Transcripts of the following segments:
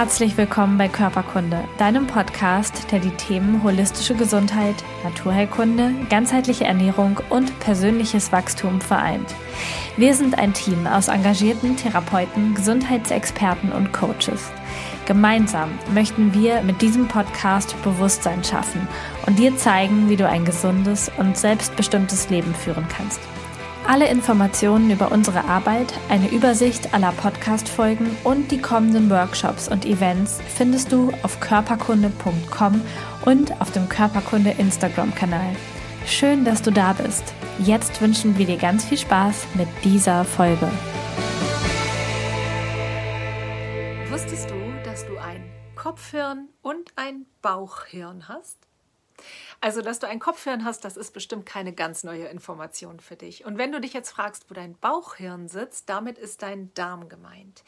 Herzlich willkommen bei Körperkunde, deinem Podcast, der die Themen holistische Gesundheit, Naturheilkunde, ganzheitliche Ernährung und persönliches Wachstum vereint. Wir sind ein Team aus engagierten Therapeuten, Gesundheitsexperten und Coaches. Gemeinsam möchten wir mit diesem Podcast Bewusstsein schaffen und dir zeigen, wie du ein gesundes und selbstbestimmtes Leben führen kannst. Alle Informationen über unsere Arbeit, eine Übersicht aller Podcast-Folgen und die kommenden Workshops und Events findest du auf körperkunde.com und auf dem Körperkunde Instagram-Kanal. Schön, dass du da bist. Jetzt wünschen wir dir ganz viel Spaß mit dieser Folge. Wusstest du, dass du ein Kopfhirn und ein Bauchhirn hast? Also, dass du ein Kopfhirn hast, das ist bestimmt keine ganz neue Information für dich. Und wenn du dich jetzt fragst, wo dein Bauchhirn sitzt, damit ist dein Darm gemeint.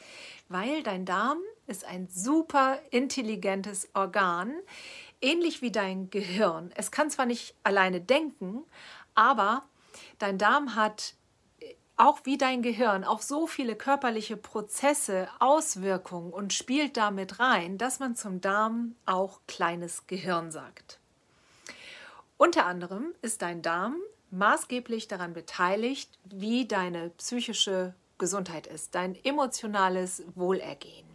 Weil dein Darm ist ein super intelligentes Organ, ähnlich wie dein Gehirn. Es kann zwar nicht alleine denken, aber dein Darm hat auch wie dein Gehirn auf so viele körperliche Prozesse Auswirkungen und spielt damit rein, dass man zum Darm auch kleines Gehirn sagt. Unter anderem ist dein Darm maßgeblich daran beteiligt, wie deine psychische Gesundheit ist, dein emotionales Wohlergehen.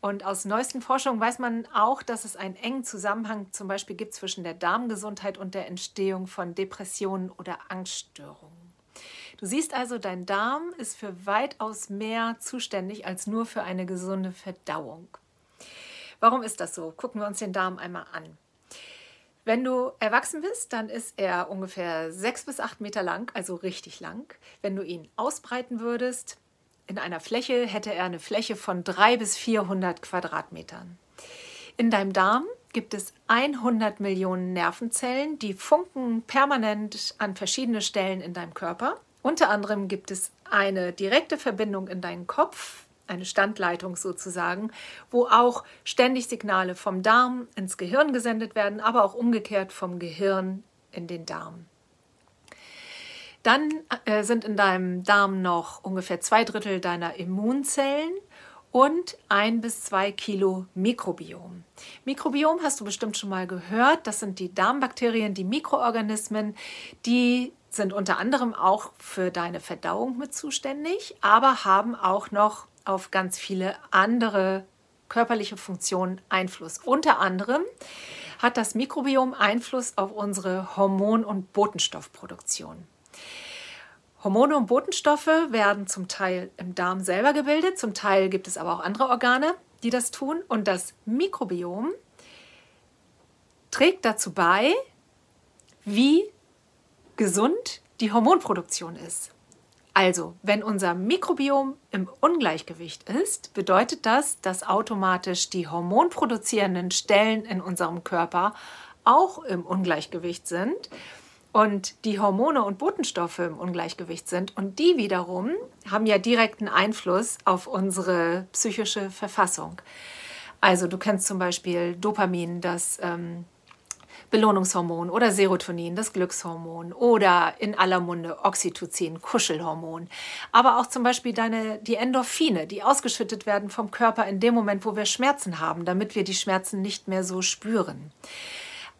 Und aus neuesten Forschungen weiß man auch, dass es einen engen Zusammenhang zum Beispiel gibt zwischen der Darmgesundheit und der Entstehung von Depressionen oder Angststörungen. Du siehst also, dein Darm ist für weitaus mehr zuständig als nur für eine gesunde Verdauung. Warum ist das so? Gucken wir uns den Darm einmal an. Wenn du erwachsen bist, dann ist er ungefähr sechs bis acht Meter lang, also richtig lang. Wenn du ihn ausbreiten würdest, in einer Fläche hätte er eine Fläche von drei bis 400 Quadratmetern. In deinem Darm gibt es 100 Millionen Nervenzellen, die funken permanent an verschiedene Stellen in deinem Körper. Unter anderem gibt es eine direkte Verbindung in deinen Kopf, eine Standleitung sozusagen, wo auch ständig Signale vom Darm ins Gehirn gesendet werden, aber auch umgekehrt vom Gehirn in den Darm. Dann äh, sind in deinem Darm noch ungefähr zwei Drittel deiner Immunzellen und ein bis zwei Kilo Mikrobiom. Mikrobiom hast du bestimmt schon mal gehört. Das sind die Darmbakterien, die Mikroorganismen, die sind unter anderem auch für deine Verdauung mit zuständig, aber haben auch noch auf ganz viele andere körperliche Funktionen Einfluss. Unter anderem hat das Mikrobiom Einfluss auf unsere Hormon- und Botenstoffproduktion. Hormone und Botenstoffe werden zum Teil im Darm selber gebildet, zum Teil gibt es aber auch andere Organe, die das tun. Und das Mikrobiom trägt dazu bei, wie gesund die Hormonproduktion ist. Also, wenn unser Mikrobiom im Ungleichgewicht ist, bedeutet das, dass automatisch die hormonproduzierenden Stellen in unserem Körper auch im Ungleichgewicht sind und die Hormone und Botenstoffe im Ungleichgewicht sind. Und die wiederum haben ja direkten Einfluss auf unsere psychische Verfassung. Also du kennst zum Beispiel Dopamin, das ähm, Belohnungshormon oder Serotonin, das Glückshormon oder in aller Munde Oxytocin, Kuschelhormon. Aber auch zum Beispiel deine, die Endorphine, die ausgeschüttet werden vom Körper in dem Moment, wo wir Schmerzen haben, damit wir die Schmerzen nicht mehr so spüren.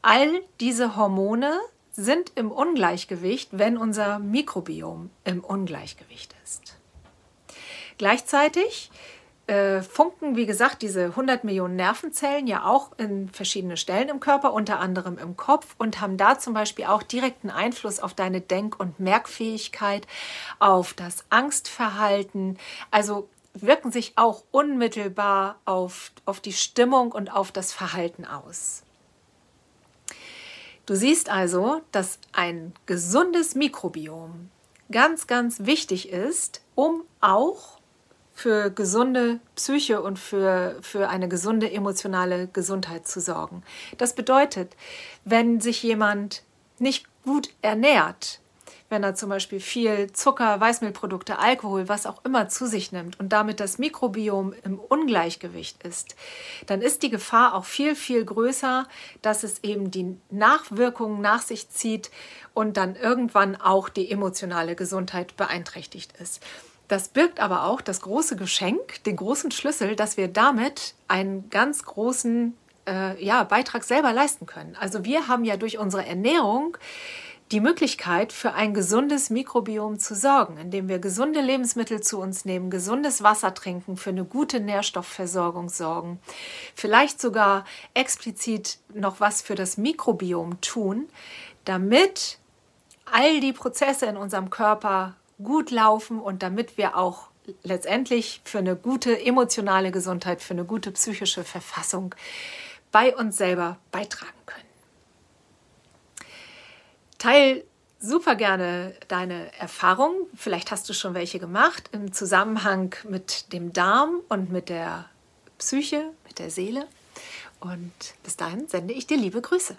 All diese Hormone sind im Ungleichgewicht, wenn unser Mikrobiom im Ungleichgewicht ist. Gleichzeitig äh, funken, wie gesagt, diese 100 Millionen Nervenzellen ja auch in verschiedene Stellen im Körper, unter anderem im Kopf und haben da zum Beispiel auch direkten Einfluss auf deine Denk- und Merkfähigkeit, auf das Angstverhalten. Also wirken sich auch unmittelbar auf, auf die Stimmung und auf das Verhalten aus. Du siehst also, dass ein gesundes Mikrobiom ganz, ganz wichtig ist, um auch für gesunde Psyche und für, für eine gesunde emotionale Gesundheit zu sorgen. Das bedeutet, wenn sich jemand nicht gut ernährt, wenn er zum Beispiel viel Zucker, Weißmehlprodukte, Alkohol, was auch immer zu sich nimmt und damit das Mikrobiom im Ungleichgewicht ist, dann ist die Gefahr auch viel, viel größer, dass es eben die Nachwirkungen nach sich zieht und dann irgendwann auch die emotionale Gesundheit beeinträchtigt ist. Das birgt aber auch das große Geschenk, den großen Schlüssel, dass wir damit einen ganz großen äh, ja, Beitrag selber leisten können. Also wir haben ja durch unsere Ernährung die Möglichkeit, für ein gesundes Mikrobiom zu sorgen, indem wir gesunde Lebensmittel zu uns nehmen, gesundes Wasser trinken, für eine gute Nährstoffversorgung sorgen, vielleicht sogar explizit noch was für das Mikrobiom tun, damit all die Prozesse in unserem Körper gut laufen und damit wir auch letztendlich für eine gute emotionale Gesundheit, für eine gute psychische Verfassung bei uns selber beitragen können. Teil super gerne deine Erfahrungen. Vielleicht hast du schon welche gemacht im Zusammenhang mit dem Darm und mit der Psyche, mit der Seele. Und bis dahin sende ich dir liebe Grüße.